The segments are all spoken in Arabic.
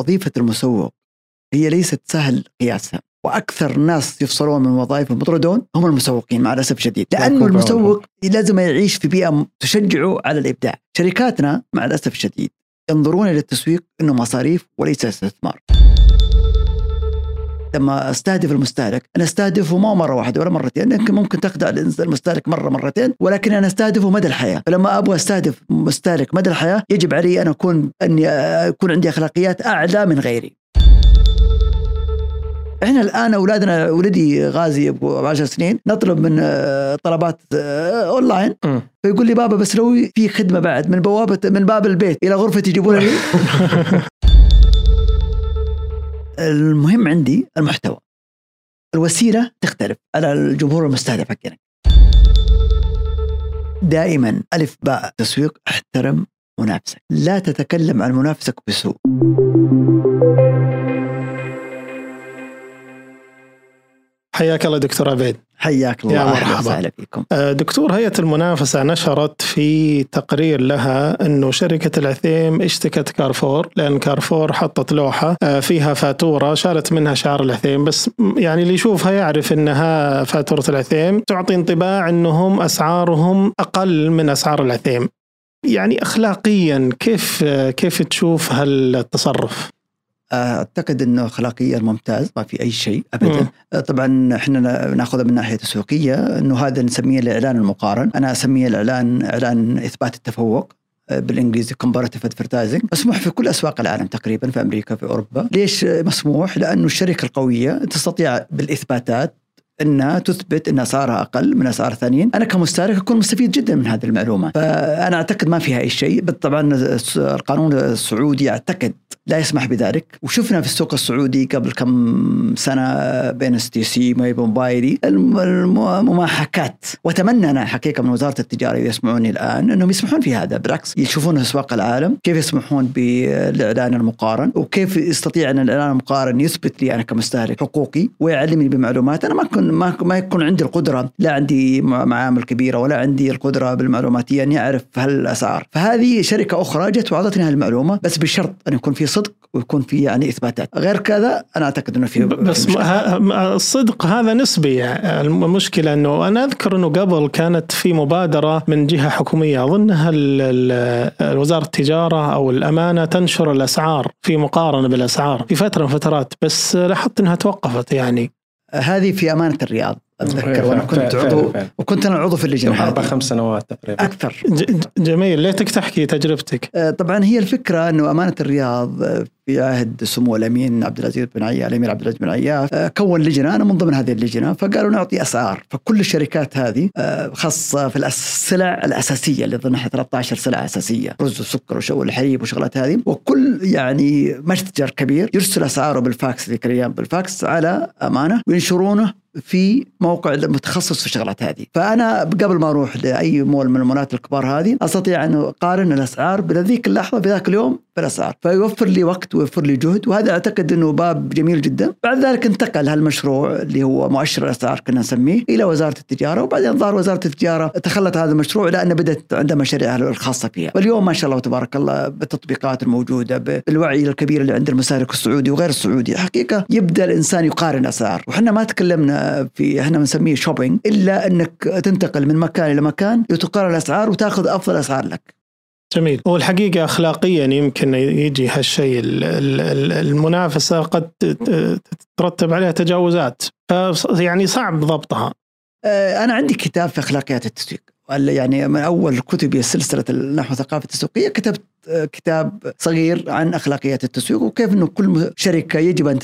وظيفة المسوق هي ليست سهل قياسها وأكثر ناس يفصلون من وظائف المطردون هم المسوقين مع الأسف الشديد لأنه المسوق لازم يعيش في بيئة تشجعه على الإبداع. شركاتنا مع الأسف الشديد ينظرون إلى التسويق إنه مصاريف وليس استثمار. لما أستهدف المستهلك أنا أستهدفه ما مرة واحدة ولا مرتين يمكن ممكن تخدع المستهلك مرة مرتين ولكن أنا أستهدفه مدى الحياة. فلما أبغى أستهدف مستهلك مدى الحياة يجب علي أن أكون أني أكون عندي أخلاقيات أعلى من غيري. إحنا الآن أولادنا ولدي غازي أبو 10 سنين نطلب من آه، طلبات آه، أونلاين. فيقول لي بابا بس لو في خدمة بعد من بوابة من باب البيت إلى غرفتي يجيبون لي. المهم عندي المحتوى. الوسيلة تختلف. على الجمهور المستهدف حقنا دائما ألف باء تسويق احترم منافسك. لا تتكلم عن منافسك بسوء. حياك الله دكتور عبيد. حياك الله. يا مرحبا. وسهلا فيكم. آه، دكتور هيئة المنافسة نشرت في تقرير لها أنه شركة العثيم اشتكت كارفور لأن كارفور حطت لوحة آه، فيها فاتورة شالت منها شعار العثيم. بس يعني اللي يشوفها يعرف أنها فاتورة العثيم تعطي انطباع أنهم أسعارهم أقل من أسعار العثيم. يعني أخلاقيا كيف آه، كيف تشوف هالتصرف؟ أعتقد إنه اخلاقيا ممتاز ما في أي شيء ابدا. مم. آه، طبعا إحنا ناخذها من ناحية تسويقيه إنه هذا نسميه الإعلان المقارن. أنا أسميه الإعلان إعلان إثبات التفوق آه، بالإنجليزي comparative advertising. مسموح في كل أسواق العالم تقريبا في أمريكا في أوروبا. ليش مسموح؟ لأنه الشركة القوية تستطيع بالإثباتات إنها تثبت ان اسعارها أقل من أسعار ثانيين، أنا كمستهلك أكون مستفيد جدا من هذه المعلومة، فأنا أعتقد ما فيها أي شيء، طبعا القانون السعودي أعتقد لا يسمح بذلك، وشفنا في السوق السعودي قبل كم سنة بين STC موبايلي الم- الم- المماحكات، وأتمنى أنا حقيقة من وزارة التجارة إذا يسمعوني الآن إنهم يسمحون في هذا، بالعكس يشوفون أسواق العالم كيف يسمحون بالإعلان المقارن، وكيف يستطيع أن الإعلان المقارن يثبت لي أنا كمستهلك حقوقي ويعلمني بمعلومات أنا ما كن ما ما يكون عندي القدرة لا عندي مع- معامل كبيرة ولا عندي القدرة بالمعلوماتيه اني أعرف هالاسعار، فهذه شركة أخرى جت وأعطتني هالمعلومه بس بشرط أن يكون في صدق ويكون في يعني إثباتات، غير كذا أنا أعتقد إنه في بس الصدق هذا نسبي. المشكلة أنه أنا أذكر أنه قبل كانت في مبادرة من جهة حكومية. أظنها ال- ال- وزارة التجارة أو الأمانة تنشر الأسعار في مقارنة بالأسعار في فترة من فترات بس لاحظت أنها توقفت يعني. هذه في أمانة الرياض. أتذكر وأنا كنت عضو. وكنت أنا عضو في اللجنة أربع. خمس سنوات تقريبا. أكثر. جميل. ليتك تحكي تجربتك؟ آه، طبعا هي الفكرة إنه أمانة الرياض آه، في عهد سمو الأمين عبد العزيز بن عياف الأمير عبد العزيز بن عياف آه، كون لجنة. أنا من ضمن هذه اللجنة فقالوا نعطي أسعار. فكل الشركات هذه خاصة في السلع الأساسية اللي ضمنها 13 سلعة أساسية رز وسكر وشو الحليب وشغلات هذه. وكل يعني متجر كبير يرسل أسعاره بالفاكس ذيك الأيام بالفاكس على أمانة وينشرونه في موقع متخصص في الشغلات هذه. فأنا قبل ما أروح لأي مول من المولات الكبار هذه أستطيع أن أقارن الأسعار بذيك اللحظة في ذاك اليوم بالأسعار. فيوفر لي وقت ويوفر لي جهد وهذا أعتقد إنه باب جميل جدا. بعد ذلك انتقل هالمشروع اللي هو مؤشر الأسعار كنا نسميه إلى وزارة التجارة وبعدين ظهر وزارة التجارة تخلت هذا المشروع لأن بدأت عندها مشاريعها الخاصة فيها. واليوم ما شاء الله تبارك الله بالتطبيقات الموجودة بالوعي الكبير اللي عند المستهلك السعودي وغير السعودي. حقيقة يبدأ الإنسان يقارن أسعار. وحنا ما تكلمنا في إحنا بنسميه شوبينج إلا إنك تنتقل من مكان إلى مكان لتقارن الأسعار وتأخذ أفضل أسعار لك. جميل. والحقيقة أخلاقيا يمكن يجي هالشيء ال- ال- ال- المنافسة قد تترتب عليها تجاوزات. يعني صعب ضبطها. آه، أنا عندي كتاب في أخلاقيات التسويق. يعني من أول كتبي سلسلة نحو ثقافة التسويقية كتبت كتاب صغير عن أخلاقيات التسويق وكيف إنه كل شركة يجب أن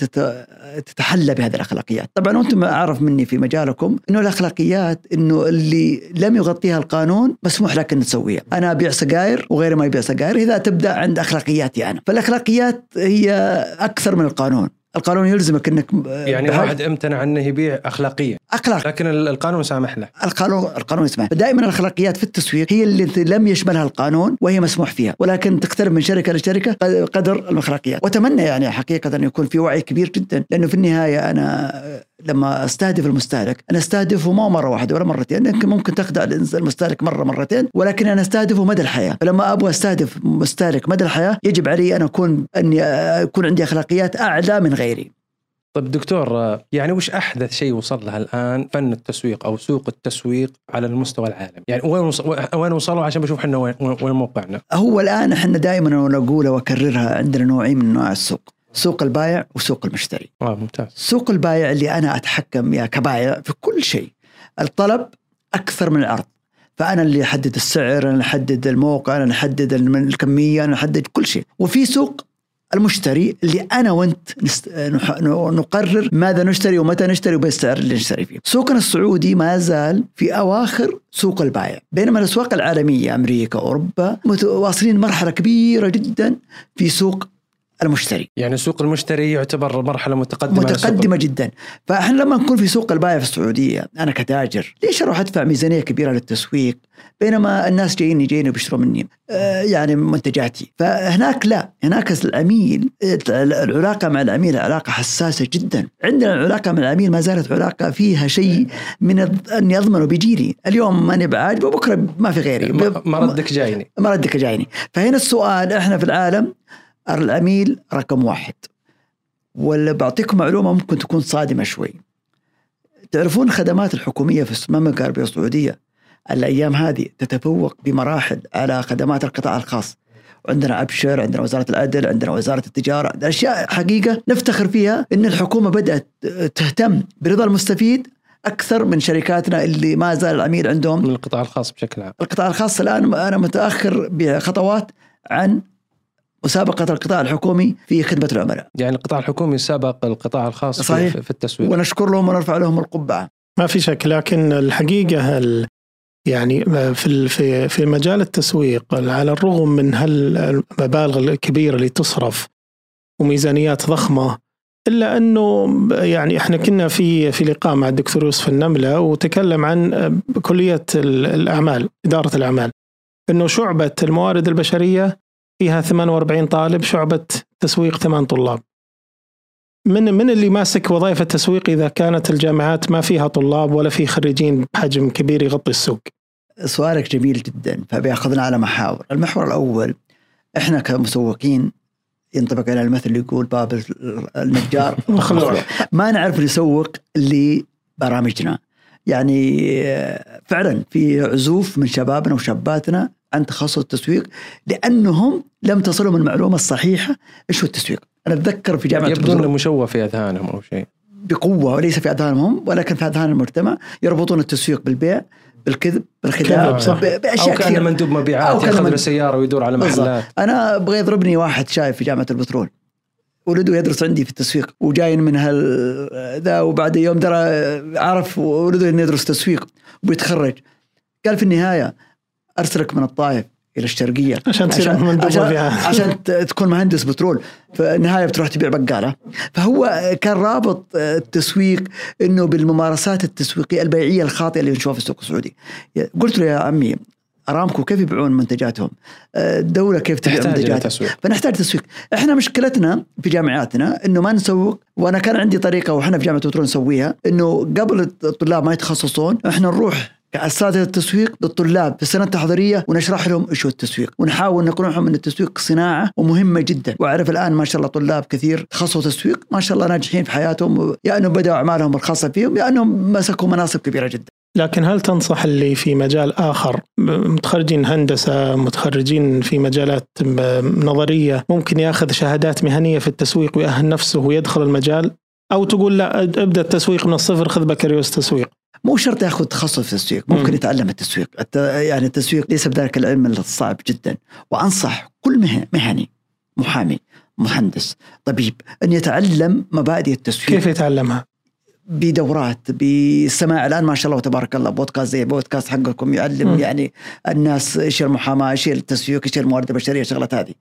تتحلى بهذه الأخلاقيات، طبعا وأنتم أعرف مني في مجالكم إنه الأخلاقيات إنه اللي لم يغطيها القانون مسموح لك ان تسويها، أنا أبيع سجاير وغيري ما يبيع سجاير، إذا تبدأ عند أخلاقياتي أنا، فالأخلاقيات هي أكثر من القانون، القانون يلزمك إنك يعني واحد امتنع أنه يبيع اخلاقيا أخلاق. لكن القانون سامح له. القانون القانون يسمح. دائما الأخلاقيات في التسويق هي اللي لم يشملها القانون وهي مسموح فيها. ولكن تختلف من شركة لشركة قدر الاخلاقيات وأتمنى يعني حقيقة أن يكون في وعي كبير جدا لأنه في النهاية أنا لما أستهدف المستهلك أنا أستهدفه ما مرة واحدة ولا مرتين يمكن ممكن تخدع المستهلك مرة مرتين ولكن أنا أستهدفه مدى الحياة فلما أبغى أستهدف مستهلك مدى الحياة يجب علي أن أكون اني اكون عندي أخلاقيات أعلى من غيري طيب دكتور يعني وش أحدث شيء وصل له الآن فن التسويق أو سوق التسويق على المستوى العالمي؟ يعني وين وين وصلوا عشان بشوف إحنا وين وين موقعنا؟ هو الآن إحنا دائما نقولها وأكررها عندنا نوعين من أنواع السوق. سوق البايع وسوق المشتري. آه ممتاز. سوق البايع اللي أنا أتحكم يا كبايع في كل شيء. الطلب أكثر من العرض. فأنا اللي أحدد السعر، أنا أحدد الموقع، أنا أحدد الكمية، أنا أحدد كل شيء. وفي سوق المشتري اللي أنا وأنت نقرر ماذا نشتري ومتى نشتري وبالسعر اللي نشتري فيه. سوقنا السعودي ما زال في أواخر سوق البائع، بينما الأسواق العالمية أمريكا أوروبا واصلين مرحلة كبيرة جدا في سوق المشتري. يعني سوق المشتري يعتبر مرحلة متقدمة متقدمة جدا. فاحنا لما نكون في سوق البائع في السعودية أنا كتاجر ليش أروح أدفع ميزانية كبيرة للتسويق؟ بينما الناس جايين يجيني وبيشتروا مني. آه يعني منتجاتي. فهناك لا. هناك العميل العلاقة مع العميل علاقة حساسة جدا. عندنا العلاقة مع العميل ما زالت علاقة فيها شيء من أني أضمنه بيجيني اليوم ماني بعاجبه وبكرة ما في غيري. مردك جايني. مردك جايني. فهنا السؤال إحنا في العالم العميل رقم واحد. ولا بعطيكم معلومة ممكن تكون صادمة شوي. تعرفون الخدمات الحكومية في المملكة العربية السعودية؟ الأيام هذه تتفوق بمراحل على خدمات القطاع الخاص. عندنا أبشر عندنا وزارة العدل عندنا وزارة التجارة. أشياء حقيقة نفتخر فيها أن الحكومة بدأت تهتم برضا المستفيد أكثر من شركاتنا اللي ما زال العميل عندهم. القطاع الخاص بشكل عام. القطاع الخاص الآن أنا متأخر بخطوات عن مسابقة القطاع الحكومي في خدمة العملاء. يعني القطاع الحكومي سابق القطاع الخاص صحيح. في التسويق. ونشكر لهم ونرفع لهم القبعة. ما في شك لكن الحقيقة ال يعني في في في مجال التسويق على الرغم من هالمبالغ الكبيرة اللي تصرف وميزانيات ضخمة إلا أنه يعني إحنا كنا في في لقاء مع الدكتور يوسف النملة وتكلم عن كلية الأعمال إدارة الأعمال إنه شعبة الموارد البشرية فيها 48 طالب شعبة تسويق ثمان طلاب. من من اللي ماسك وظائف التسويق إذا كانت الجامعات ما فيها طلاب ولا في خريجين بحجم كبير يغطي السوق؟ سؤالك جميل جدا فبياخذنا على محاور، المحور الأول إحنا كمسوقين ينطبق على المثل اللي يقول باب النجار. مخلوع ما نعرف نسوق لبرامجنا. يعني فعلا في عزوف من شبابنا وشاباتنا عن تخصص التسويق لأنهم لم تصلهم المعلومة الصحيحة إيش هو التسويق. أنا أتذكر في جامعة يبدو إنه مشوه في أذهانهم أو شيء. بقوة وليس في أذهانهم ولكن في أذهان المجتمع يربطون التسويق بالبيع بالكذب بالخداع بأشياء أو كأن مندوب مبيعات يأخذ له سياره ويدور على محلات. أنا أبغى يضربني واحد شايب في جامعة البترول. ولده يدرس عندي في التسويق وجاي من هال ذا وبعد يوم درى عرف ولده إنه يدرس تسويق وبيتخرج قال في النهاية أرسلك من الطائف إلى الشرقية. عشان تصير عشان, عشان, عشان تكون مهندس بترول. في النهايه بتروح تبيع بقالة. فهو كان رابط التسويق إنه بالممارسات التسويقية البيعية الخاطئة اللي نشوفها في السوق السعودي. قلت له يا عمي أرامكو كيف يبيعون منتجاتهم؟ الدولة كيف تبيع منتجاتها؟ فنحتاج تسويق، إحنا مشكلتنا في جامعاتنا إنه ما نسوق. وأنا كان عندي طريقة وإحنا في جامعة بترول نسويها إنه قبل الطلاب ما يتخصصون إحنا نروح كأساتذة التسويق للطلاب في السنة التحضيرية ونشرح لهم إيش هو التسويق. ونحاول نقنعهم إن التسويق صناعة ومهمة جدا. وأعرف الآن ما شاء الله طلاب كثير تخصصوا تسويق ما شاء الله ناجحين في حياتهم يا إنهم بدأوا أعمالهم الخاصة فيهم يا إنهم مسكوا مناصب كبيرة جدا. لكن هل تنصح اللي في مجال آخر متخرجين هندسة متخرجين في مجالات نظرية ممكن ياخذ شهادات مهنية في التسويق ويأهل نفسه ويدخل المجال؟ أو تقول لا ابدأ التسويق من الصفر خذ بكالوريوس تسويق. مو شرط ياخذ تخصص في التسويق ممكن مم. يتعلم التسويق الت... يعني التسويق ليس بذلك العلم الصعب جدا وأنصح كل مه- مهني محامي مهندس طبيب أن يتعلم مبادئ التسويق كيف يتعلمها؟ بدورات بالسماع الآن ما شاء الله تبارك الله بودكاست زي بودكاست حقكم يعلم مم. يعني الناس إيش المحاماة إيش التسويق إيش الموارد البشرية الشغلات هذه.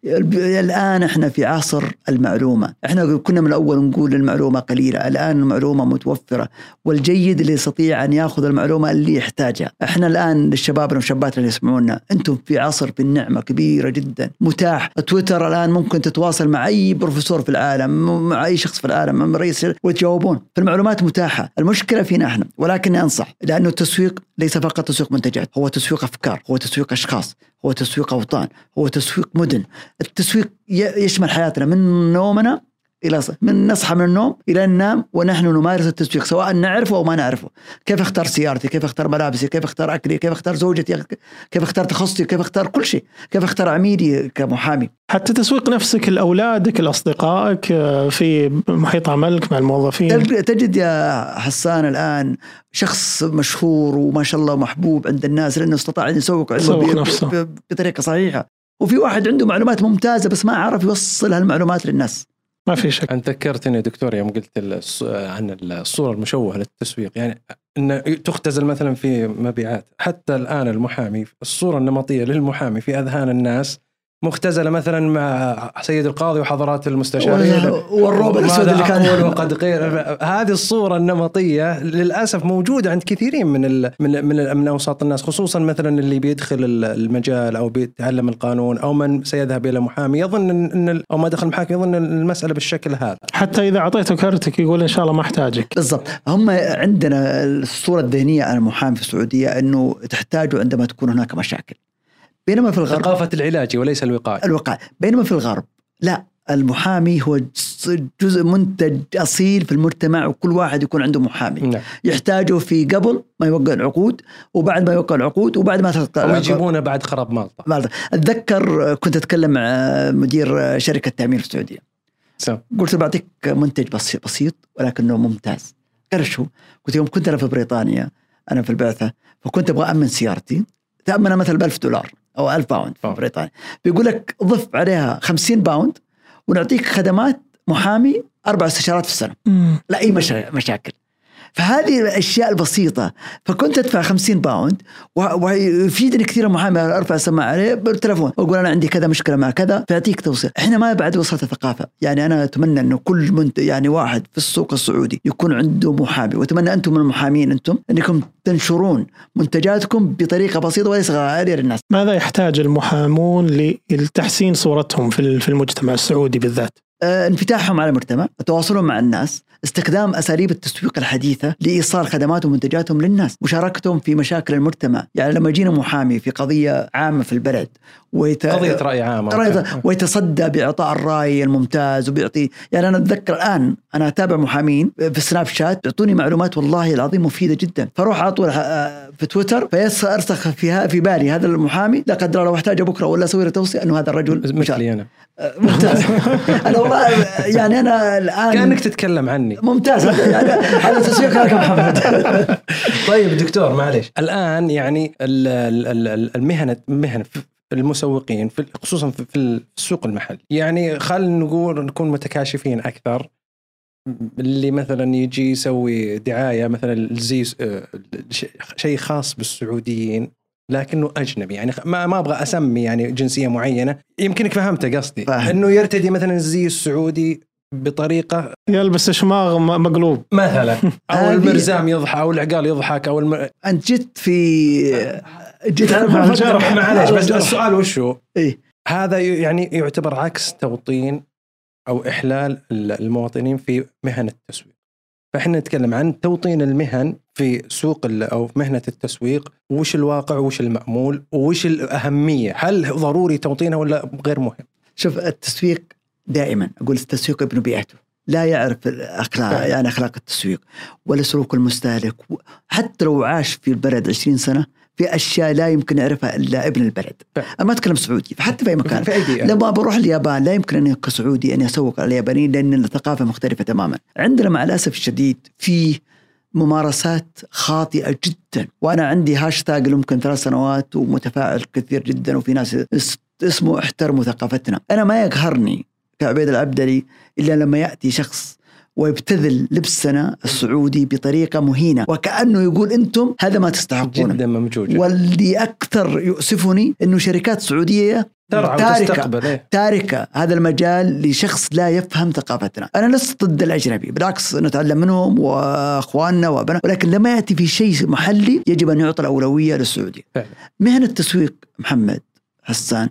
الآن إحنا في عصر المعلومة. إحنا كنا من الأول نقول المعلومة قليلة الآن المعلومة متوفرة والجيد اللي يستطيع أن يأخذ المعلومة اللي يحتاجها. إحنا الآن الشباب والشابات اللي يسمعونا أنتم في عصر بالنعمه كبيرة جدا متاح. تويتر الآن ممكن تتواصل مع أي بروفيسور في العالم مع أي شخص في العالم مع رئيس وتجاوبون. فالمعلومات متاحة. المشكلة فينا إحنا ولكني أنصح لأنه التسويق ليس فقط تسويق منتجات هو تسويق أفكار هو تسويق أشخاص هو تسويق أوطان هو تسويق مدن. التسويق يشمل حياتنا من نومنا إلى من نصحى من النوم إلى ننام ونحن نمارس التسويق سواء نعرفه أو ما نعرفه. كيف أختار سيارتي؟ كيف أختار ملابسي؟ كيف أختار أكلي؟ كيف أختار زوجتي؟ كيف أختار تخصصي؟ كيف أختار كل شيء؟ كيف أختار عميلي كمحامي؟ حتى تسويق نفسك لأولادك لأصدقائك آه، في محيط عملك مع الموظفين. تجد يا حسان الآن شخص مشهور وما شاء الله محبوب عند الناس لأنه استطاع أن يسوق نفسه. بطريقة صحيحة. وفي واحد عنده معلومات ممتازة بس ما عرف يوصل هالمعلومات للناس. ما في شك. أنت ذكرتني دكتور يوم قلت عن الصورة المشوهة للتسويق. يعني إن تختزل مثلا في مبيعات. حتى الآن المحامي الصورة النمطية للمحامي في أذهان الناس مختزلة مثلا مع سيد القاضي وحضرات المستشارين. والرعب الأسود اللي كان وقد قيل. هذه الصورة النمطية للأسف موجودة عند كثيرين من ال من من, من أوساط الناس خصوصا مثلا اللي بيدخل ال- المجال أو بيتعلم القانون أو من سيذهب إلى محامي. يظن ال- أو ما دخل محاكم يظن إن المسألة بالشكل هذا. حتى إذا أعطيته كرتك يقول إن شاء الله ما أحتاجك. بالضبط. هم عندنا الصورة الذهنية عن المحامي في السعودية إنه تحتاجه عندما تكون هناك مشاكل. بينما في الغرب ثقافة العلاج وليس الوقاية. الوقاية. بينما في الغرب لا. المحامي هو جز- جزء منتج أصيل في المجتمع وكل واحد يكون عنده محامي. نعم. يحتاجه في قبل ما يوقع العقود وبعد ما يوقع العقود وبعد ما العقود. يجيبونه بعد خراب مالطة بعد- أتذكر كنت أتكلم مع مدير شركة تامين في السعودية. سم. قلت بعطيك منتج بسيط بسيط ولكنه ممتاز. قال شو؟ قلت يوم كنت أنا في بريطانيا أنا في البعثة فكنت أبغى أمن سيارتي تامنها مثلا ب 1000 دولار. أو 1000 باوند في، باوند. بريطانيا بيقول لك ضف عليها 50 باوند ونعطيك خدمات محامي أربع استشارات في السنة مم. لا أي مشا... مشاكل فهذه الأشياء البسيطة. فكنت أدفع 50 باوند ويفيدني كثير المحامي أرفع السماعة عليه بالتليفون وأقول أنا عندي كذا مشكلة مع كذا فيعطيك توصيل. إحنا ما بعد وصلت الثقافة. يعني أنا أتمنى إنه كل منت... يعني واحد في السوق السعودي يكون عنده محامي. وأتمنى أنتم من المحامين أنتم إنكم تنشرون منتجاتكم بطريقة بسيطة وليس غاليه للناس ماذا يحتاج المحامون لتحسين صورتهم في المجتمع السعودي بالذات؟ آه، انفتاحهم على المجتمع تواصلهم مع الناس استخدام أساليب التسويق الحديثة لإيصال خدماتهم ومنتجاتهم للناس مشاركتهم في مشاكل المجتمع. يعني لما يجينا محامي في قضية عامة في البلد ويت... قضية رأي عام رأي-. ويتصدى بإعطاء الرأي الممتاز وبيعطي يعني أنا أتذكر الآن أنا أتابع محامين في سناب شات يعطوني معلومات والله العظيم مفيدة جدا. فأروح على طول آه، في تويتر فيرسخ فيها في بالي هذا المحامي لا قدر الله لو احتاج بكرة ولا أسوي له توصية أنه هذا الرجل. مثلي أنا. ممتاز. أنا والله يعني أنا الان كأنك تتكلم عني. ممتاز. يعني هذا تسويق لك محمد. طيب دكتور معلش الآن يعني ال- ال- المسوقين في خصوصا في في السوق المحلي. يعني خلينا نقول نكون متكاشفين أكثر. اللي مثلا يجي يسوي دعاية مثلا الزي آه، شيء خاص بالسعوديين لكنه أجنبي. يعني خ- ما ما أبغى أسمي يعني جنسية معينة. يمكنك فهمت قصدي. إنه يرتدي مثلا الزي السعودي بطريقة يلبس شماغ مقلوب. مثلا. أو المرزام يضحك أو العقال يضحك أو الم... أنت جت في جيت الجرح. معلش بس. السؤال وش هو؟ إيه. هذا يعني يعتبر عكس توطين أو إحلال ال- المواطنين في مهن التسويق. فإحنا نتكلم عن توطين المهن في سوق أو في مهنة التسويق وش الواقع وش المأمول وش الأهمية؟ هل ضروري توطينها ولا غير مهم؟ شوف التسويق دائما أقول التسويق ابن بيئته لا يعرف فعلا. يعني أخلاق التسويق ولا سلوك المستهلك حتى لو عاش في البلد 20 سنة في أشياء لا يمكن يعرفها إلا ابن البلد. أنا ما أتكلم سعودي فحتى في أي مكان في بيئة؟ لما بروح اليابان لا يمكن اني كسعودي اني اسوق على اليابانيين لأن الثقافة مختلفة تماما. عندنا مع الأسف الشديد في ممارسات خاطئة جدا وأنا عندي هاشتاج ممكن ثلاث سنوات ومتفاعل كثير جدا وفي ناس اس- اسمه احترموا ثقافتنا أنا ما يقهرني كعبيد العبدلي إلا لما يأتي شخص ويبتذل لبسنا السعودي بطريقة مهينة وكأنه يقول أنتم هذا ما تستحقونه جدا ممجوج واللي أكثر يؤسفني إنه شركات سعودية ترعى تاركة. إيه. تاركة هذا المجال لشخص لا يفهم ثقافتنا أنا لست ضد الأجنبي بالعكس نتعلم منهم وأخواننا وأبناء ولكن لما يأتي في شيء محلي يجب أن يعطى الأولوية للسعودية فعلا. مهن التسويق محمد حسان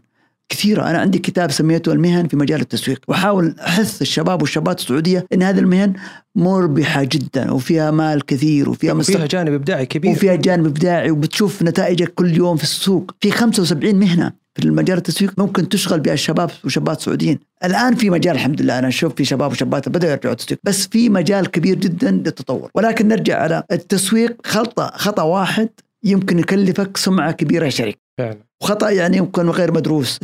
كثيرة. أنا عندي كتاب سميته المهن في مجال التسويق. وأحاول أحث الشباب والشابات السعودية أن هذه المهن مربحة جدا وفيها مال كثير وفيها فيها مستقبل جانب إبداعي كبير. وفيها جانب إبداعي وبتشوف نتائجك كل يوم في السوق. في 75 مهنة في المجال التسويق ممكن تشغل بها الشباب وشابات سعوديين الآن في مجال الحمد لله أنا أشوف في شباب وشابات بدأوا يرجعوا التسويق بس في مجال كبير جدا للتطور. ولكن نرجع على التسويق خطا خطأ واحد يمكن يكلفك سمعة كبيرة شركه فعلا. وخطأ يعني يمكن غير مدروس.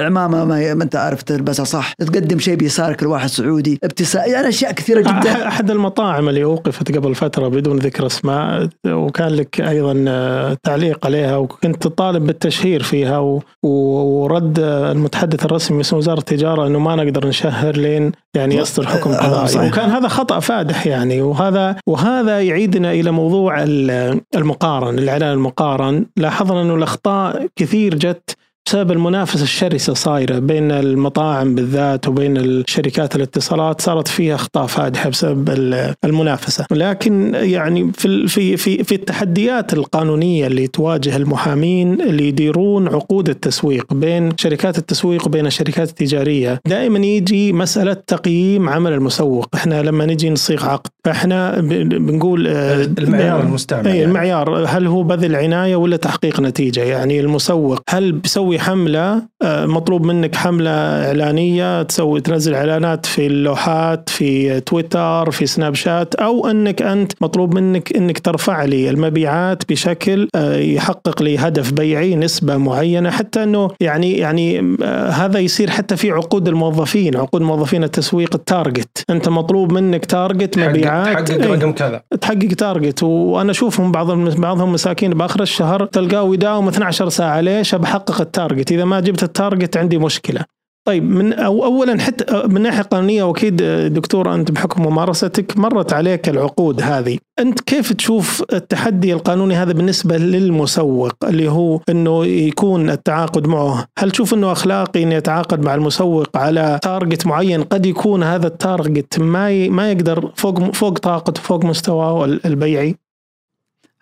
عمامة ما ما أنت عارف تلبسها صح. تقدم شيء بيسارك لواحد سعودي. ابتسام يعني أشياء كثيرة جدا. أحد المطاعم اللي أوقفت قبل فترة بدون ذكر أسماء وكان لك أيضا آه، تعليق عليها وكنت تطالب بالتشهير فيها و- ورد المتحدث الرسمي باسم وزارة التجارة إنه ما نقدر نشهر لين يعني يصدر حكم آه، قضائي. صحيح. وكان هذا خطأ فادح يعني. وهذا وهذا يعيدنا إلى موضوع ال- المقارن الإعلان المقارن لاحظنا إنه الأخطاء كثير جت بسبب المنافسة الشرسة صايرة بين المطاعم بالذات وبين الشركات الاتصالات صارت فيها أخطاء فادحة بسبب ال- المنافسة. لكن يعني في في في في التحديات القانونية اللي تواجه المحامين اللي يديرون عقود التسويق بين شركات التسويق وبين الشركات التجارية دائما يجي مسألة تقييم عمل المسوق. إحنا لما نجي نصيغ عقد إحنا بنقول آه، المعيار المستعمل اي يعني. المعيار. هل هو بذل عناية ولا تحقيق نتيجة؟ يعني المسوق هل بيسوي حملة آه، مطلوب منك حملة إعلانية تسوي تنزل إعلانات في اللوحات في تويتر في سناب شات أو أنك أنت مطلوب منك إنك ترفع لي المبيعات بشكل آه، يحقق لي هدف بيعي نسبة معينة حتى إنه يعني يعني آه، هذا يصير حتى في عقود الموظفين عقود موظفين التسويق ال target أنت مطلوب منك target مبيعات تحقق إيه. رقم كذا تحقق target وأنا أشوفهم بعض بعضهم مساكين بآخر الشهر تلقاه يداوم 12 ساعة ليش؟ بحقق ال target إذا ما جبت ال target عندي مشكلة. طيب من أو اولا حتى من ناحية قانونية وأكيد دكتور أنت بحكم ممارستك مرت عليك العقود هذه، أنت كيف تشوف التحدي القانوني هذا بالنسبة للمسوق اللي هو إنه يكون التعاقد معه، هل تشوف إنه أخلاقي انه يتعاقد مع المسوق على target معين قد يكون هذا ال target ما. ما يقدر فوق فوق طاقته فوق مستواه البيعي؟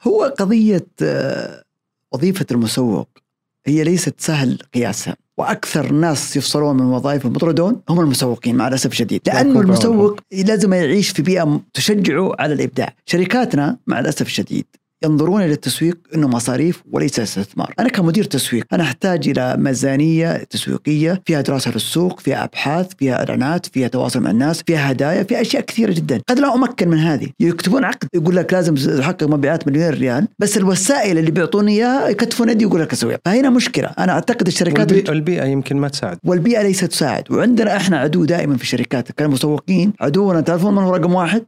هو قضية آه، وظيفة المسوق هي ليست سهل قياسها. وأكثر الناس يفصلون من وظائف المطردون هم المسوقين مع الأسف الشديد. لأنه المسوق لازم يعيش في بيئة تشجعه على الإبداع. شركاتنا مع الأسف الشديد ينظرون إلى التسويق إنه مصاريف وليس استثمار، أنا كمدير تسويق أنا أحتاج إلى ميزانية تسويقية فيها دراسة للسوق، فيها أبحاث، فيها إعلانات، فيها تواصل مع الناس، فيها هدايا، فيها أشياء كثيرة جدا، قد لا أمكن من هذه، يكتبون عقد يقول لك لازم تحقق مبيعات مليون ريال، بس الوسائل اللي بيعطوني إياها يكتفون يدي يقول لك أسويها، فهنا مشكلة، أنا أعتقد الشركات والبيئة, البيئة يمكن ما تساعد. والبيئه ليست تساعد، وعندنا إحنا عدو دائما في الشركات كمسوقين، عدونا. تعرفون من هو رقم واحد؟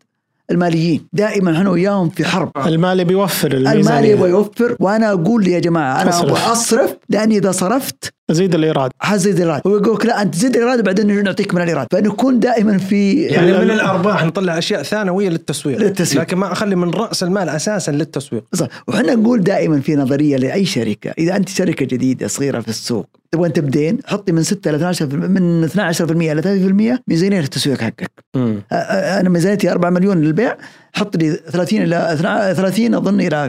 الماليين. دائما إحنا وياهم في حرب. المالي بيوفر المالي الميزانية يبغى يوفر. وأنا أقول لي يا جماعة أنا. أبغى أصرف لاني إذا صرفت زيد الإيراد حزيد الايراد هو يقول لك لا أنت زيد الايراد بعدين نعطيك من الايراد فنكون دائما في يعني من لا- الأرباح نطلع أشياء ثانوية للتسويق. للتسويق. لكن ما أخلي من رأس المال أساسا للتسويق. صح. وحنا نقول دائما في نظرية لأي شركة. إذا أنت شركة جديدة صغيرة في السوق تبغى تبدين حطي من 6 ل 12 من 12% إلى 30% ميزانية للتسويق حقك. أ- أنا ميزانيتي 4 مليون للبيع حط لي 30 إلى 30 أظن إلى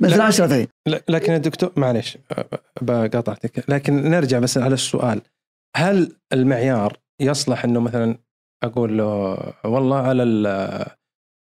من لا. 12 إلى 30 ل- لكن يا دكتور معلش بقاطعتك لكن نرجع بس على السؤال. هل المعيار يصلح إنه مثلا أقول له والله على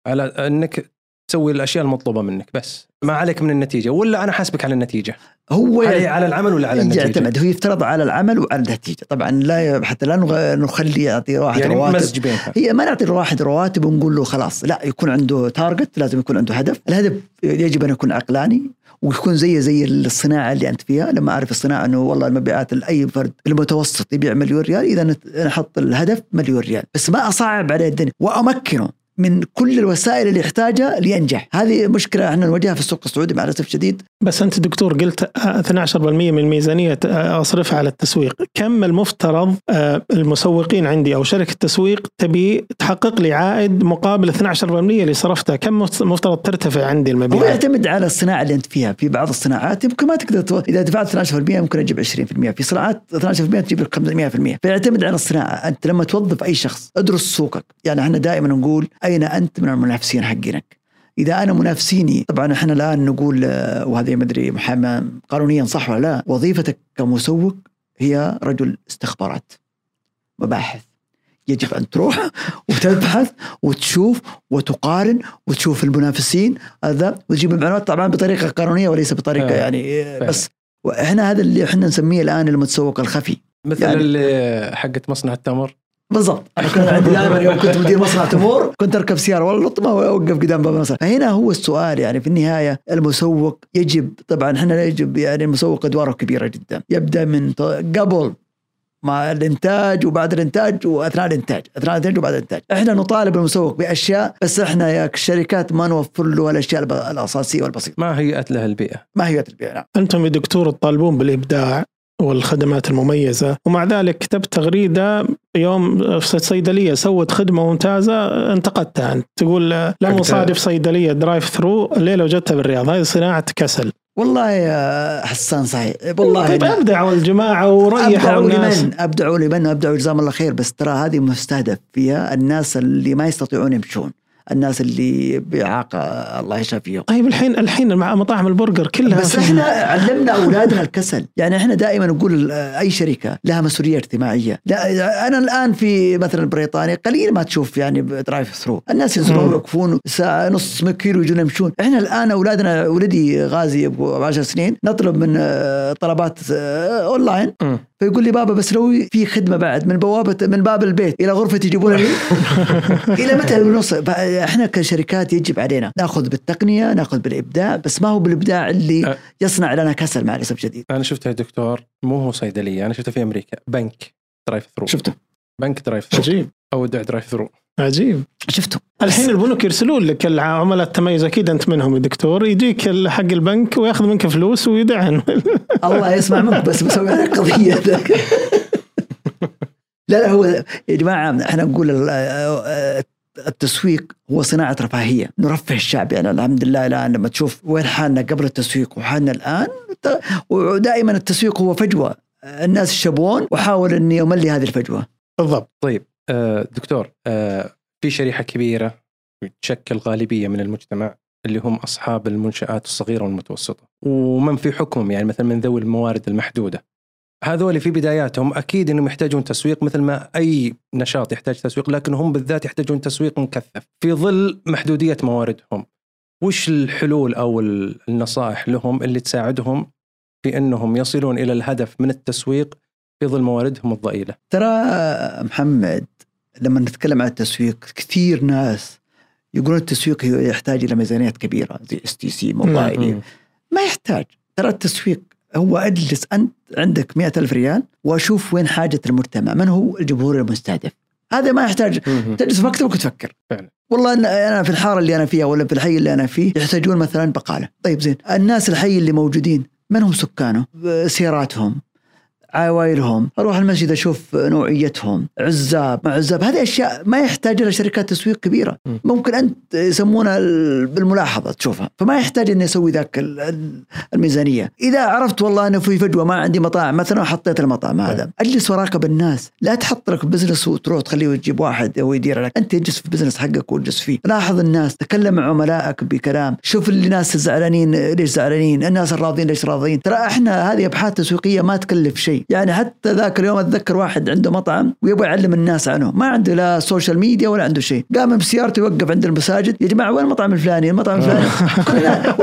على إنك تسوي الأشياء المطلوبة منك بس ما عليك من النتيجة ولا أنا حاسبك على النتيجة؟ هو على, على العمل ولا على النتيجة؟ يعتمد هو يفترض على العمل وعلى النتيجة. طبعا لا حتى لا نخلي يعطي واحد يعني رواتب. مزج بينها هي ما نعطي الواحد رواتب ونقول له خلاص لا يكون عنده target لازم يكون عنده هدف. الهدف يجب أن يكون عقلاني ويكون زي زي الصناعة اللي أنت فيها. لما أعرف الصناعة إنه والله المبيعات لاي فرد المتوسط يبيع مليون ريال إذا نحط الهدف مليون ريال. بس ما أصعب عليه الدنيا. وأمكنه. من كل الوسائل اللي يحتاجها لينجح. هذه مشكلة إحنا نواجهها في السوق السعودي مع الأسف الشديد. بس أنت دكتور قلت 12% من الميزانيه أصرفها على التسويق، كم المفترض آه، المسوقين عندي أو شركة تسويق تبي تحقق لي عائد مقابل 12% اللي صرفتها، كم مفترض ترتفع عندي هو المبيعات؟ يعتمد على الصناعة اللي أنت فيها. في بعض الصناعات يمكن ما تقدر تو... إذا دفعت 12% ممكن أجيب 20% في صناعات 12% تجيب لك 100% فيعتمد على الصناعة. أنت لما توظف أي شخص ادرس سوقك. يعني إحنا دائما نقول أين أنت من المنافسين حقينك؟ إذا أنا منافسيني طبعا إحنا الآن نقول آه، وهذا ما أدري قانونيا صح ولا لا؟ وظيفتك كمسوق هي رجل استخبارات مباحث. يجب أن تروح وتبحث وتشوف وتقارن وتشوف المنافسين. هذا وتجيب المعلومات طبعا بطريقة قانونية وليس بطريقة آه، يعني آه، بس. إحنا هذا اللي إحنا نسميه الآن المتسوق الخفي. مثل يعني- حقت مصنع التمر. بالضبط. أنا كان عندي دائما يوم كنت مدير مصنع تمور كنت أركب سيارة والله ما اوقف قدام باب المصنع فهنا هو السؤال يعني في النهاية المسوق يجب طبعا إحنا يجب يعني المسوق أدواره كبيرة جدا. يبدأ من قبل مع الإنتاج وبعد الإنتاج وأثناء الإنتاج، أثناء الإنتاج وبعد الإنتاج، إحنا نطالب المسوق بأشياء بس إحنا يا الشركات ما نوفر له الأشياء الأساسية والبسيطة، ما هيأت لها البيئة؟ ما هي البيع نعم. أنتم يا دكتور تطالبون بالإبداع. والخدمات المميزة. ومع ذلك كتبت تغريدة يوم في صيدلية سوت خدمة ممتازة انتقدتها أنت. تقول لا مصادف صيدلية drive-thru الليلة وجدتها بالرياض. هذه صناعة كسل. والله يا حسان صحيح. والله طيب أبدعوا الجماعة وريحوا أبدعوا الناس. لمن؟ أبدعوا لمن؟ أبدعوا جزاهم الله خير. بس ترى هذه مستهدف فيها الناس اللي ما يستطيعون يمشون. الناس اللي باعاقه الله يشفى فيهم طيب الحين الحين مع مطاعم البرجر كلها بس إحنا علمنا اولادنا الكسل. يعني إحنا دائما نقول آه، أي شركة لها مسؤولية اجتماعية. لا أنا الآن في مثلا بريطانيا قليل ما تشوف يعني drive-thru الناس ينزلون مم. ويوقفون ساعة نص كيلو يجون يمشون. إحنا الآن أولادنا ولدي غازي أبو 10 سنين نطلب من آه، طلبات آه، اونلاين مم. فيقول لي بابا بس لو في خدمة بعد من بوابة من باب البيت إلى غرفتي يجيبونها لي؟ إلى متى؟ نوصل إحنا كشركات يجب علينا ناخذ بالتقنية ناخذ بالإبداع بس ما هو بالإبداع اللي أه. يصنع لنا كسل مع الأسف الشديد. أنا شفتها يا دكتور مو هو صيدلية أنا شفتها في أمريكا. بنك drive-thru شفته. بنك drive-thru عجيب. اودع drive-thru عجيب. شفته. الحين البنوك يرسلون لك العملاء التميز أكيد أنت منهم يا دكتور يجيك حق البنك وياخذ منك فلوس ويدعن الله يسمع منك بس بسوي عليك قضية. لا لا هو يا جماعة إحنا نقول ال- آه، التسويق هو صناعة رفاهية. نرفه الشعب. يعني الحمد لله الآن لما تشوف وين حالنا قبل التسويق وحالنا الآن ت- ودائما التسويق هو فجوة. الناس يشبون واحاول إني أملي هذه الفجوة. بالضبط. طيب آه، دكتور آه، في شريحة كبيرة تشكل غالبية من المجتمع اللي هم أصحاب المنشآت الصغيرة والمتوسطة. ومن في حكمهم يعني مثلا من ذوي الموارد المحدودة. هذول في بداياتهم أكيد إنهم يحتاجون تسويق مثل ما أي نشاط يحتاج تسويق لكن هم بالذات يحتاجون تسويق مكثف في ظل محدودية مواردهم. وش الحلول أو النصائح لهم اللي تساعدهم في إنهم يصلون إلى الهدف من التسويق في ظل مواردهم الضئيلة؟ ترى محمد لما نتكلم عن التسويق كثير ناس يقولون التسويق يحتاج إلى ميزانيات كبيرة زي STC موبايلي. ما يحتاج. ترى التسويق هو أجلس انت عندك مئة ألف ريال وأشوف وين حاجة المجتمع من هو الجمهور المستهدف؟ هذا ما يحتاج. تجلس في مكتبك وتفكر. فعلا. والله أنا- أنا في الحارة اللي أنا فيها ولا في الحي اللي أنا فيه يحتاجون مثلا بقالة. طيب زين الناس الحي اللي موجودين من هم سكانه؟ سياراتهم عوائلهم أروح المسجد أشوف نوعيتهم عزاب ما عزاب. هذه أشياء ما يحتاج لها شركات تسويق كبيرة. ممكن أنت يسمونها ال- بالملاحظة تشوفها. فما يحتاج إني أسوي ذاك ال- ال- الميزانية. إذا عرفت والله أنه في فجوة ما عندي مطاعم مثلا حطيت المطعم هذا. أجلس وراقب الناس. لا تحط لك business وتروح تخليه تجيب واحد هو يدير لك. أنت اجلس في business حقك واجلس فيه. لاحظ الناس تكلم مع عملائك بكلام. شوف اللي الناس الزعلانين ليش زعلانين؟ الناس الراضيين ليش راضيين ترى إحنا هذه أبحاث تسويقية ما تكلف شيء. يعني حتى ذاك اليوم أتذكر واحد عنده مطعم ويبغى يعلم الناس عنه. ما عنده لا social media ولا عنده شيء. قام بسيارته يوقف عند المساجد يا جماعة وين المطعم الفلاني؟ المطعم الفلاني.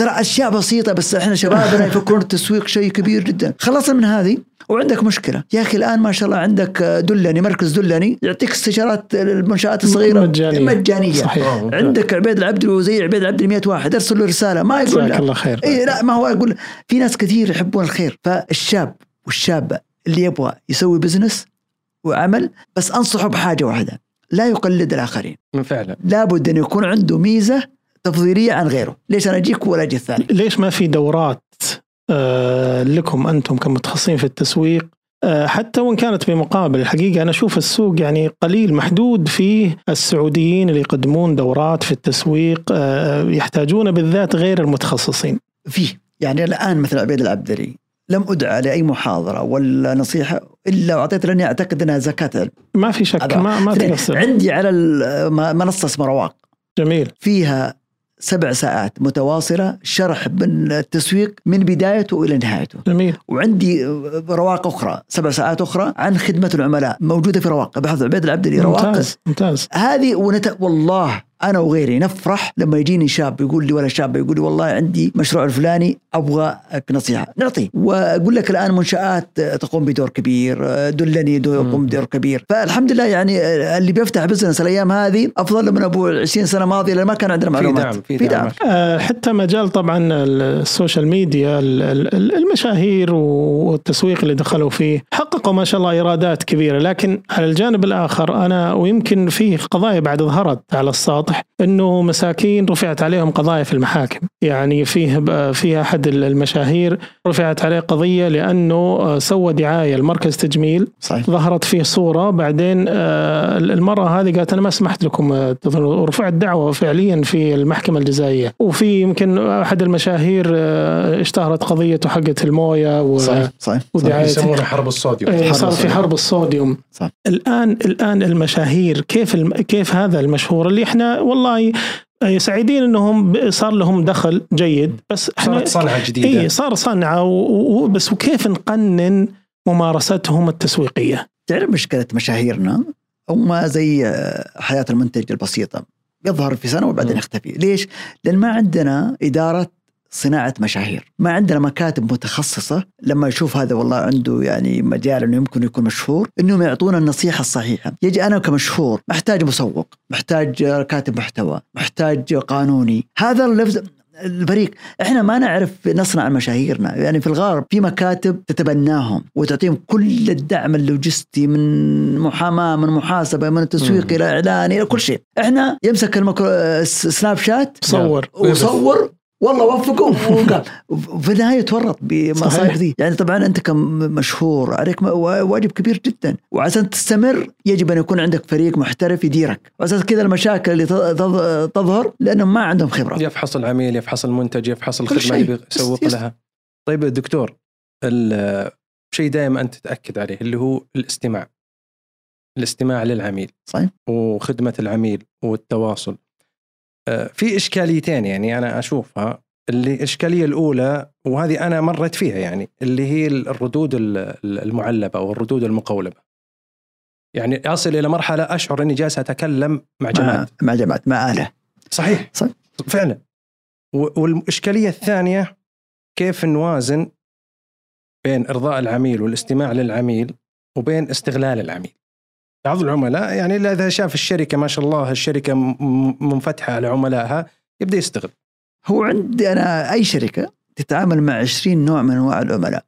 ترى أشياء بسيطة بس إحنا شبابنا يفكرون التسويق شيء كبير جدا. خلصنا من هذه وعندك مشكلة. يا أخي الآن ما شاء الله عندك دلني مركز دلني يعطيك استشارات المنشآت الصغيرة. مجانية. مجانية. صحيح. آه. عندك عبيد العبد وزي عبيد العبد 100 واحد ارسل له رسالة. ما يقول جزاك لا. الله خير. اي لا ما هو أقول في ناس كثير يحبون الخير. فالشاب والشابه اللي يبغى يسوي بزنس وعمل بس أنصحه بحاجة واحدة لا يقلد الآخرين. فعلا. لابد أن يكون عنده ميزة تفضيلية عن غيره. ليش أنا أجيك ولا أجي الثاني؟ ليش ما في دورات آه، لكم أنتم كمتخصصين في التسويق؟ آه، حتى وإن كانت بمقابل الحقيقة أنا أشوف السوق يعني قليل محدود فيه السعوديين اللي يقدمون دورات في التسويق آه، يحتاجون بالذات غير المتخصصين. فيه. يعني الآن مثل عبيد العبدري لم أدعى لأي محاضرة ولا نصيحة إلا وأعطيت لأني أعتقد أنها زكاة علم. ما في شك ما ما تقصر عندي على منصه اسمها رواق جميل. فيها سبع ساعات متواصلة شرح من التسويق من بدايته إلى نهايته. جميل. وعندي رواق أخرى سبع ساعات أخرى عن خدمة العملاء موجودة في رواق. بحث عبيد العبدلي رواق ممتاز ممتاز. هذه ونت... والله أنا وغيري نفرح لما يجيني شاب يقول لي ولا شاب يقول لي والله عندي مشروع الفلاني أبغى نصيحة. نعطيه. وأقول لك الآن منشآت تقوم بدور كبير دلني دور يقوم بدور كبير. فالحمد لله يعني اللي بيفتح business الأيام هذه أفضل من أبو 20 سنة ماضية لأن ما كان عندنا معلومات. في دعم في دعم, دعم. آه، حتى مجال طبعا ال social media المشاهير والتسويق اللي دخلوا فيه حققوا ما شاء الله إيرادات كبيرة. لكن على الجانب الآخر أنا ويمكن فيه قضايا بعد ظهرت على السطح واضح إنه مساكين رفعت عليهم قضايا في المحاكم. يعني فيه في أحد المشاهير رفعت عليه قضية لأنه آه، سوى دعاية لمركز تجميل. صحيح. ظهرت فيه صورة. بعدين آه، المرأة هذه قالت أنا ما سمحت لكم آه، ورفعت دعوة فعليا في المحكمة الجزائية. وفي يمكن أحد المشاهير اشتهرت قضيته حقت الموية و صحيح صحيح ودعاية يسمونها حرب الصوديوم. إيه، صار في حرب الصوديوم. صح. الآن الآن المشاهير كيف كيف هذا المشهور؟ اللي إحنا والله سعيدين إنهم صار لهم دخل جيد بس صارت صنعه جديدة. اي صار صنعه بس وكيف نقنن ممارستهم التسويقية؟ تعرف مشكلة مشاهيرنا؟ هم زي حياة المنتج البسيطة يظهر في سنة وبعدين يختفي. ليش؟ لأن ما عندنا إدارة صناعة مشاهير. ما عندنا مكاتب متخصصة لما يشوف هذا والله عنده يعني مجال أنه يمكن يكون مشهور أنهم يعطونا النصيحة الصحيحة. يجي أنا كمشهور محتاج مسوق محتاج كاتب محتوى محتاج قانوني. هذا اللفظ الفريق. إحنا ما نعرف نصنع مشاهيرنا. يعني في الغرب في مكاتب تتبناهم وتعطيهم كل الدعم اللوجستي من محاماة من محاسبة من تسويق إلى إعلان إلى كل شيء. إحنا يمسك المكرو... سناب شات صور. وصور والله وفقه وقال في النهاية تورط بمصايب ذي. يعني طبعا أنت كمشهور عليك واجب كبير جدا. وعشان تستمر يجب أن يكون عندك فريق محترف يديرك. واساس كذا المشاكل اللي تظهر لأنهم ما عندهم خبرة. يفحص العميل يفحص المنتج يفحص الخدمه اللي بيسوق لها. طيب دكتور شيء دائما أنت تاكد عليه اللي هو الاستماع. الاستماع للعميل. صحيح. وخدمة العميل والتواصل. في إشكاليتين يعني أنا أشوفها اللي الاشكاليه الأولى وهذه أنا مريت فيها يعني اللي هي الردود المعلبة أو الردود المقولبه. يعني أصل إلى مرحلة أشعر إني جالس أتكلم مع جماعة. مع جماعة مع اله صحيح. صح. فعلا. والإشكالية الثانية كيف نوازن بين إرضاء العميل والاستماع للعميل وبين استغلال العميل. بعض العملاء يعني إذا شاف الشركة ما شاء الله الشركة منفتحة على عملائها يبدأ يستغل. هو عندي أنا أي شركة تتعامل مع 20 نوع من أنواع العملاء.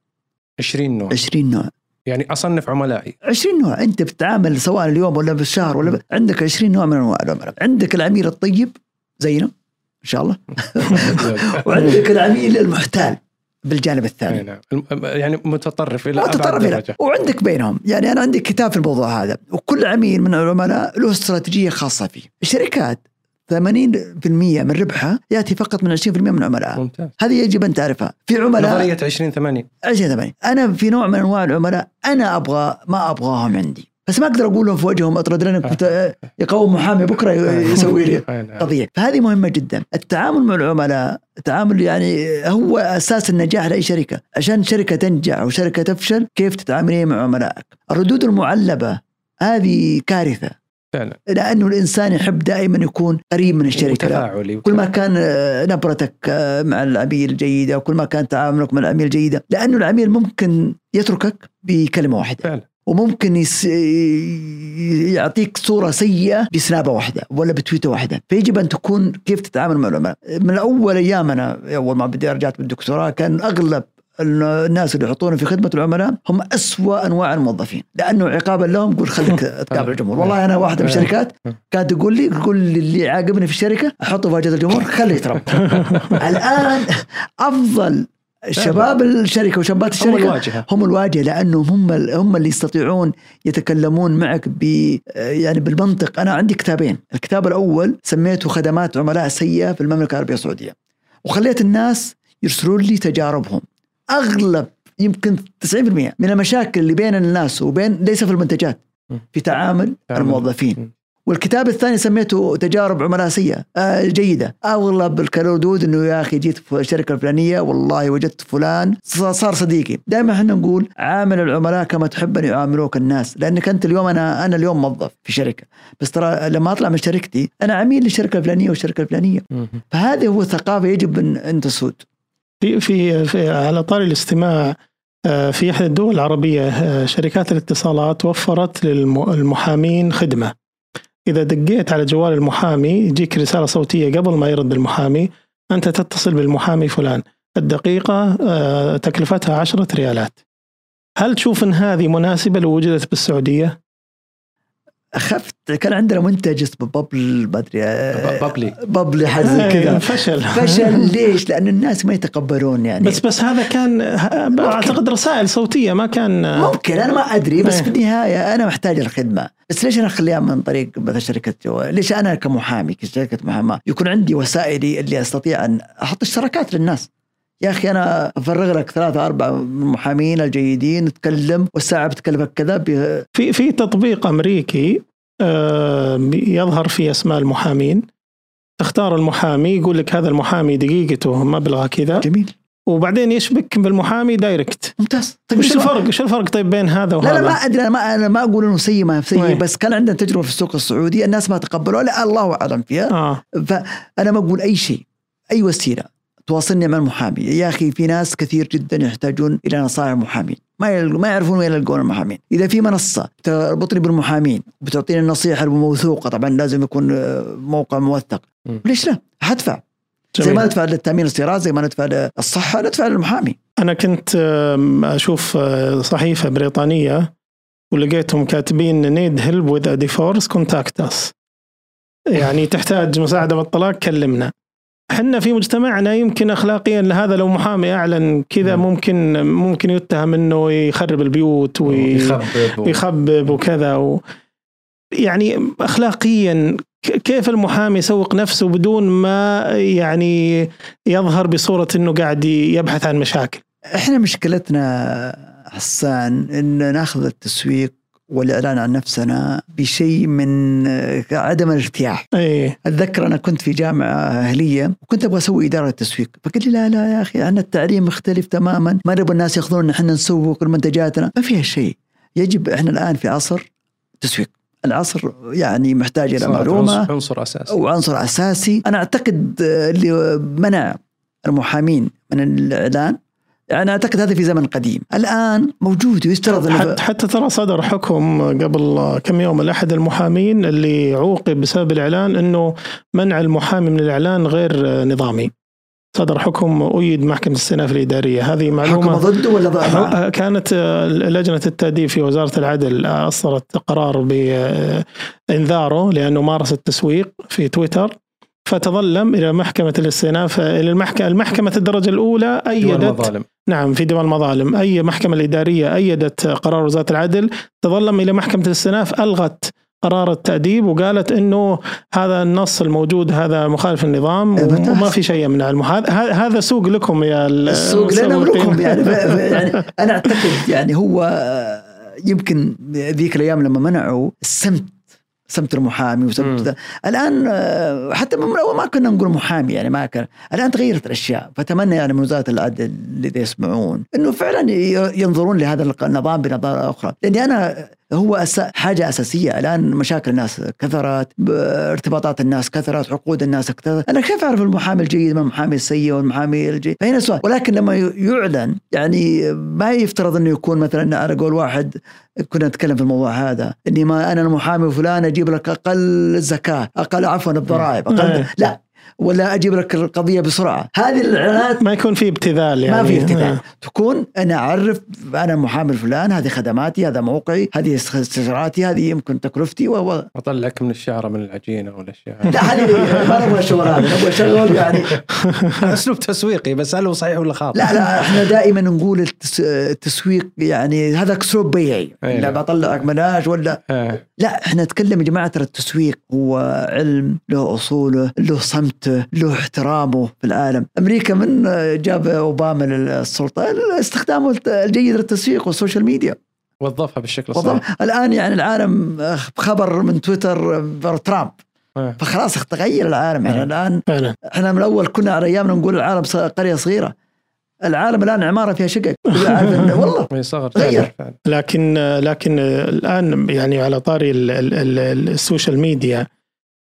20 نوع. 20 نوع. يعني أصنف عملائي. 20 نوع. أنت بتتعامل سواء اليوم ولا بالشهر ولا ب... عندك 20 نوع من أنواع العملاء. عندك العميل الطيب زينا إن شاء الله. وعندك العميل المحتال. بالجانب الثاني. نعم. يعني متطرف إلى متطرف إلى وعندك بينهم. يعني أنا عندي كتاب في الموضوع هذا وكل عميل من العملاء له استراتيجية خاصة فيه. الشركات 80% من ربحها يأتي فقط من 20% من عملائها. ممتاز. هذه يجب أن تعرفها. في عملاء نظرية 20 80 20 80 أنا في نوع من أنواع العملاء أنا أبغى ما أبغاهم عندي. بس ما أقدر أقول لهم في وجههم أطرد لانك يقوم محامي بكرة يسوي لي نعم. قضية. فهذه مهمة جدا. التعامل مع العملاء التعامل يعني هو أساس النجاح لأي شركة. عشان شركة تنجح أو شركة تفشل كيف تتعاملين مع عملائك؟ الردود المعلبة هذه كارثة. فعلا. لأنه الإنسان يحب دائما يكون قريب من الشركة. تفاعلي كل ما كان نبرتك مع العميل جيده وكل ما كان تعاملك مع العميل جيده لأنه العميل ممكن يتركك بكلمة واحدة. فعلا. وممكن يس... يعطيك صورة سيئة بسنابة واحدة ولا بتويتة واحدة. فيجب أن تكون كيف تتعامل مع العملاء من أول أيام أنا أول ما بدي رجعت بالدكتوراه كان أغلب الناس اللي يحطونهم في خدمة العملاء هم أسوأ أنواع الموظفين. لأنه عقابا لهم يقول خليك تقابل الجمهور. والله أنا واحدة من الشركات كانت تقول لي تقول لي اللي يعاقبني في الشركة أحطه في واجهه الجمهور خليه يتربى. الآن أفضل شباب الشركة وشابات هم الشركة الواجهة. هم الواجهة لأنهم هم هم اللي يستطيعون يتكلمون معك ب يعني بالمنطق. أنا عندي كتابين. الكتاب الأول سميته خدمات عملاء سيئة في المملكة العربية السعودية. وخليت الناس يرسلون لي تجاربهم. أغلب يمكن 90% من المشاكل اللي بين الناس وبين ليس في المنتجات في تعامل. الموظفين. والكتاب الثاني سميته تجارب عملاء سيئة آه جيدة. أغلب الكردود أنه يا أخي جيت في الشركة الفلانية والله وجدت فلان. صار صديقي. دائما إحنا نقول عامل العملاء كما تحب أن يعاملوك الناس لأنك أنت اليوم أنا أنا اليوم موظف في شركة. بس ترى لما أطلع من شركتي أنا عميل للشركة الفلانية والشركة الفلانية. فهذه هو ثقافة يجب أن, أن تسود. في في, في على طاري الاستماع آه، في إحدى الدول العربية آه، شركات الاتصالات وفرت للمحامين خدمة. إذا دقيت على جوال المحامي يجيك رسالة صوتية قبل ما يرد المحامي أنت تتصل بالمحامي فلان الدقيقة آه، تكلفتها عشرة ريالات هل تشوف إن هذه مناسبة لو وجدت بالسعودية؟ أخفت كان عندنا منتج اسمه بابل ما أدري آه، بابلي. بابلي حاجة زي كذا. فشل. فشل. ليش؟ لأن الناس ما يتقبلون يعني. بس بس هذا كان أعتقد رسائل صوتية ما كان ممكن. أنا ما أدري بس إيه. في النهاية أنا محتاج الخدمة. بس ليش أنا أخليها من طريق مثلا شركة جوال ليش أنا كمحامي كشركة محاماة يكون عندي وسائلي اللي أستطيع أن أحط اشتراكات للناس؟ يا أخي أنا أفرغ لك ثلاثة أربعة محامين الجيدين نتكلم والساعة بتكلفك كذا في في تطبيق أمريكي آه، يظهر فيه أسماء المحامين. تختار المحامي يقول لك هذا المحامي دقيقته مبلغ كذا. جميل. وبعدين يشبك بالمحامي دايركت. ممتاز. طيب وش الفرق؟ وش الفرق طيب بين هذا لا وهذا؟ لا ما أدري أنا ما أنا ما أقول إنه سيء ما سيء وين؟ بس كان عندنا تجربة في السوق السعودي الناس ما تقبلوها لا الله أعلم فيها. آه. فأنا ما أقول أي شيء أي وسيلة. تواصلني مع المحامي يا أخي في ناس كثير جدا يحتاجون إلى نصائح محامين ما ما يعرفون وين يلقون المحامين. إذا في منصة تربطني بالمحامين وبتعطيني النصيحة الموثوقة طبعا لازم يكون آه، موقع موثق. م. ليش لا؟ حدفع زي جميل. ما ندفع للتأمين السيارات زي ما ندفع للصحة ندفع للمحامي أنا كنت أشوف آه، صحيفة بريطانية ولقيتهم كاتبين need help with divorce contact us يعني تحتاج مساعدة بالطلاق كلمنا. إحنا في مجتمعنا يمكن اخلاقيا لهذا لو محامي أعلن كذا مم. ممكن ممكن يتهم إنه يخرب البيوت وي... يخبب و- ويخبب وكذا و... يعني اخلاقيا كيف المحامي يسوق نفسه بدون ما يعني يظهر بصورة إنه قاعد يبحث عن مشاكل إحنا مشكلتنا حسان إن ناخذ التسويق والإعلان عن نفسنا بشيء من عدم الارتياح. إيه. أتذكر أنا كنت في جامعة أهلية وكنت أبغى أسوي إدارة تسويق. فقال لي لا لا يا أخي عندنا التعليم مختلف تماما. ما نبغى الناس يأخذون إحنا نسوق منتجاتنا ما فيها شيء. يجب إحنا الآن في عصر تسويق. العصر يعني محتاج إلى معلومة عنصر- أساسي. وعنصر أساسي. أنا أعتقد اللي منع المحامين من الإعلان يعني أعتقد هذا في زمن قديم. الآن موجود ويفترض حتى, حتى ترى صدر حكم قبل كم يوم لاحد المحامين اللي عوقب بسبب الإعلان إنه منع المحامي من الإعلان غير نظامي. صدر حكم أيد محكمة السنة الإدارية. هذه حكم معلومة ضده ولا ضد؟ كانت لجنة التأديب في وزارة العدل أصدرت قرار بإنذاره لأنه مارس التسويق في تويتر. فتظلم إلى محكمة الاستئناف إلى المحكمة المحكمة الدرجة الأولى دول أيدت المظالم نعم في ديوان المظالم أي محكمة الإدارية أيدت قرار وزارة العدل تظلم إلى محكمة الاستئناف ألغت قرار التأديب وقالت إنه هذا النص الموجود هذا مخالف النظام إيه،. وما في شيء يمنع. هذا- هذا سوق لكم يا ال- السوق لنا. ولكم يعني, يعني أنا أعتقد يعني هو آه، يمكن ذيك الأيام لما منعوا السمت سمت المحامي وسمت. ذا. الآن آه، حتى من اول ما كنا نقول محامي يعني ما كان الآن تغيرت الأشياء فأتمنى يعني من وزارة العدل اللي يسمعون إنه فعلا ينظرون لهذا النظام بنظارة أخرى لأني أنا هو أس... حاجة أساسية. الآن مشاكل الناس كثرت ارتباطات الناس كثرت عقود الناس كثرت. أنا كيف أعرف المحامي الجيد من المحامي السيء والمحامي الجيد. فهنا سؤال ولكن لما يعلن يعني ما يفترض أنه يكون مثلا على قول واحد كنا نتكلم في الموضوع هذا إني ما أنا المحامي فلان أجيب لك أقل الزكاه أقل عفوا الضرائب أقل إيه. لا. ولا أجيب لك القضية بسرعة هذه الإعلانات ما يكون في ابتذال يعني ما في ابتداء آه. تكون أنا أعرف أنا محامي فلان هذه خدماتي هذا موقعي هذه استشاراتي هذه يمكن تكلفتي و... و... أطلعك من الشعره من العجينة والاشياء لا هذه ما نبغى الشغل هذا نبغى شغل يعني أسلوب تسويقي بس هل هو صحيح ولا خاطئ؟ لا لا إحنا دائما نقول التس... التسويق يعني هذا أسلوب بيعي أيوة. لا بطلعك مناج ولا آه. لا إحنا نتكلم يا جماعة ترى التسويق هو علم له أصوله له صمته له احترامه في العالم. أمريكا من جاب أوباما للسلطة استخدامه الجيد للتسويق وال social media. وظفها بالشكل الصحيح. الآن يعني العالم خبر من تويتر بر ترامب. آه. فخلاص تغير العالم يعني آه. الآن إحنا من الأول كنا على أيامنا نقول العالم ص- قرية صغيرة. العالم الآن عمارة فيها شقق. والله. ما يصغر غير. لكن لكن الآن يعني على طاري ال- ال- ال- ال social media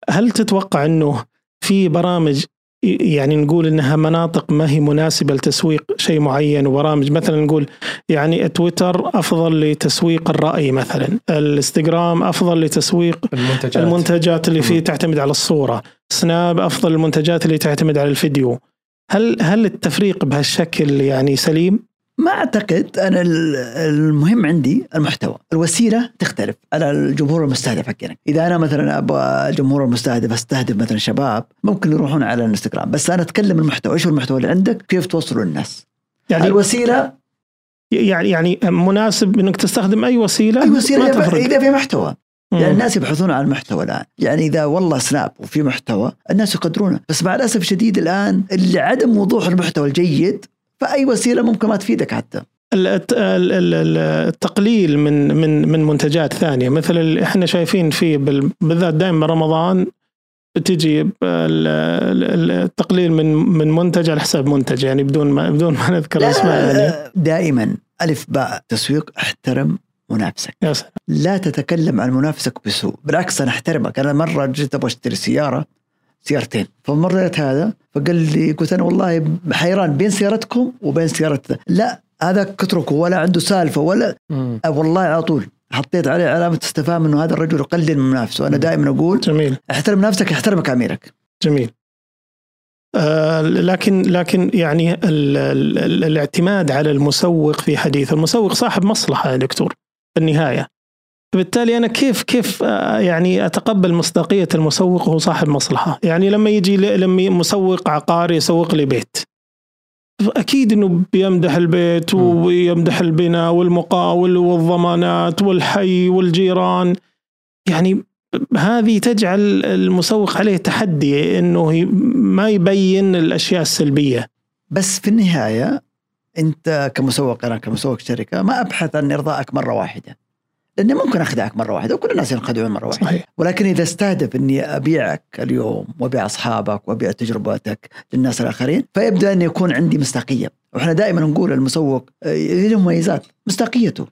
هل تتوقع إنه في برامج يعني نقول إنها مناطق ما هي مناسبة لتسويق شيء معين وبرامج مثلا نقول يعني تويتر أفضل لتسويق الرأي مثلا، الإنستغرام أفضل لتسويق المنتجات المنتجات اللي فيه. تعتمد على الصورة، سناب أفضل المنتجات اللي تعتمد على الفيديو. هل هل التفريق بهالشكل يعني سليم؟ ما أعتقد أنا ال- المهم عندي المحتوى، الوسيلة تختلف. على الجمهور المستهدف حقنا، إذا أنا مثلا أبغى الجمهور المستهدف أستهدف مثلا شباب ممكن يروحون على الانستغرام، بس أنا أتكلم المحتوى، إيش هو المحتوى اللي عندك؟ كيف توصله للناس؟ يعني الوسيلة يعني يعني مناسب إنك تستخدم أي وسيلة؟ أي وسيلة ما تفرق. إذا في محتوى، مم. يعني الناس يبحثون عن المحتوى الآن، يعني إذا والله سناب وفي محتوى الناس يقدرونه، بس مع الأسف الشديد الآن اللي عدم وضوح المحتوى الجيد فأي وسيلة ممكن ما تفيدك حتى. ال- الت- ال- ال- ال- التقليل من من من منتجات ثانية. مثل اللي إحنا شايفين فيه بال- بالذات دائما رمضان بتجي ال- ال- التقليل من من منتج على حساب منتج يعني بدون ما بدون ما نذكر اسماء يعني. دائما. ألف باء تسويق احترم منافسك. لا تتكلم عن منافسك بسوء بالعكس أنا أحترمك. أنا مرة جيت أبغى أشتري سيارة سيارتين. فمريت هذا فقال لي قلت أنا والله حيران بين سيارتكم وبين سيارة لا هذا اتركه ولا عنده سالفة ولا مم. أه والله على طول حطيت عليه علامة استفهام إنه هذا الرجل يقلل من منافسه أنا دائما أقول جميل. احترم نفسك يحترمك أميرك. جميل. آه لكن لكن يعني ال ال ال الاعتماد على المسوق في حديث المسوق صاحب مصلحة يا دكتور في النهاية. فبالتالي أنا كيف كيف آه، يعني أتقبل مصداقية المسوق وهو صاحب مصلحة؟ يعني لما يجي لما مسوق عقاري يسوق لي بيت. أكيد إنه بيمدح البيت. ويمدح البناء والمقاول والضمانات والحي والجيران. يعني هذه تجعل المسوق عليه تحدي إنه ما يبين الأشياء السلبية. بس في النهاية أنت كمسوق أنا كمسوق شركة ما أبحث عن إرضائك مرة واحدة. لأني ممكن اخدعك مرة واحدة وكل الناس ينخدعون مرة واحدة. صحيح. ولكن إذا استهدف إني أبيعك اليوم وأبيع أصحابك وأبيع تجربتك للناس الآخرين فيبدأ أن يكون عندي مصداقية. وإحنا دائما نقول المسوق آه، له مميزات. مصداقيته.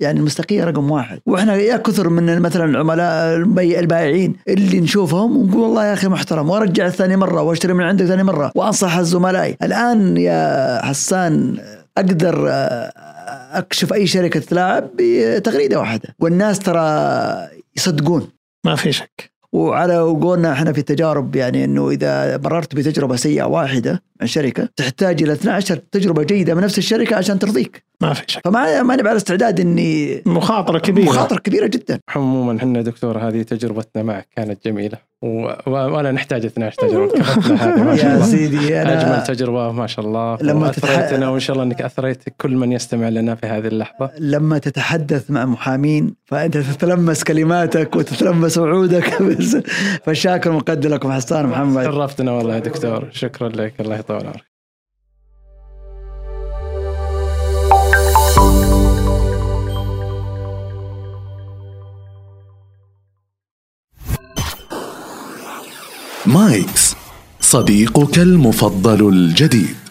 يعني المصداقية رقم واحد. وإحنا يا كثر من مثلا العملاء البائعين اللي نشوفهم ونقول والله يا أخي محترم وأرجع ثاني مرة وأشتري من عندك ثاني مرة وأنصح الزملاء. الآن يا حسان أقدر آه، أكشف أي شركة تلاعب بتغريدة واحدة. والناس ترى يصدقون. ما في شك. وعلى قولنا إحنا في التجارب يعني إنه إذا مررت بتجربة سيئة واحدة شركه تحتاج إلى 12 تجربة جيدة من نفس الشركة عشان ترضيك. ما في شك. فما ما نبي على استعداد إني مخاطرة كبيرة. مخاطرة كبيرة جدا. عموما إحنا دكتور هذه تجربتنا معك كانت جميلة. و... و... ولا نحتاج 12 تجربة. كفتنا هذه ما شاء يا الله. سيدي أجمل أنا تجربة ما شاء الله. لما اثريتنا تتح- وإن شاء الله إنك أثريت كل من يستمع لنا في هذه اللحظة. لما تتحدث مع محامين فأنت تتلمس كلماتك وتتلمس وعودك. بس فالشاكر مقدر لكم حسان محمد. شرفتنا والله يا دكتور. شكرا لك. الله يطول عمرك مايكس صديقك المفضل الجديد.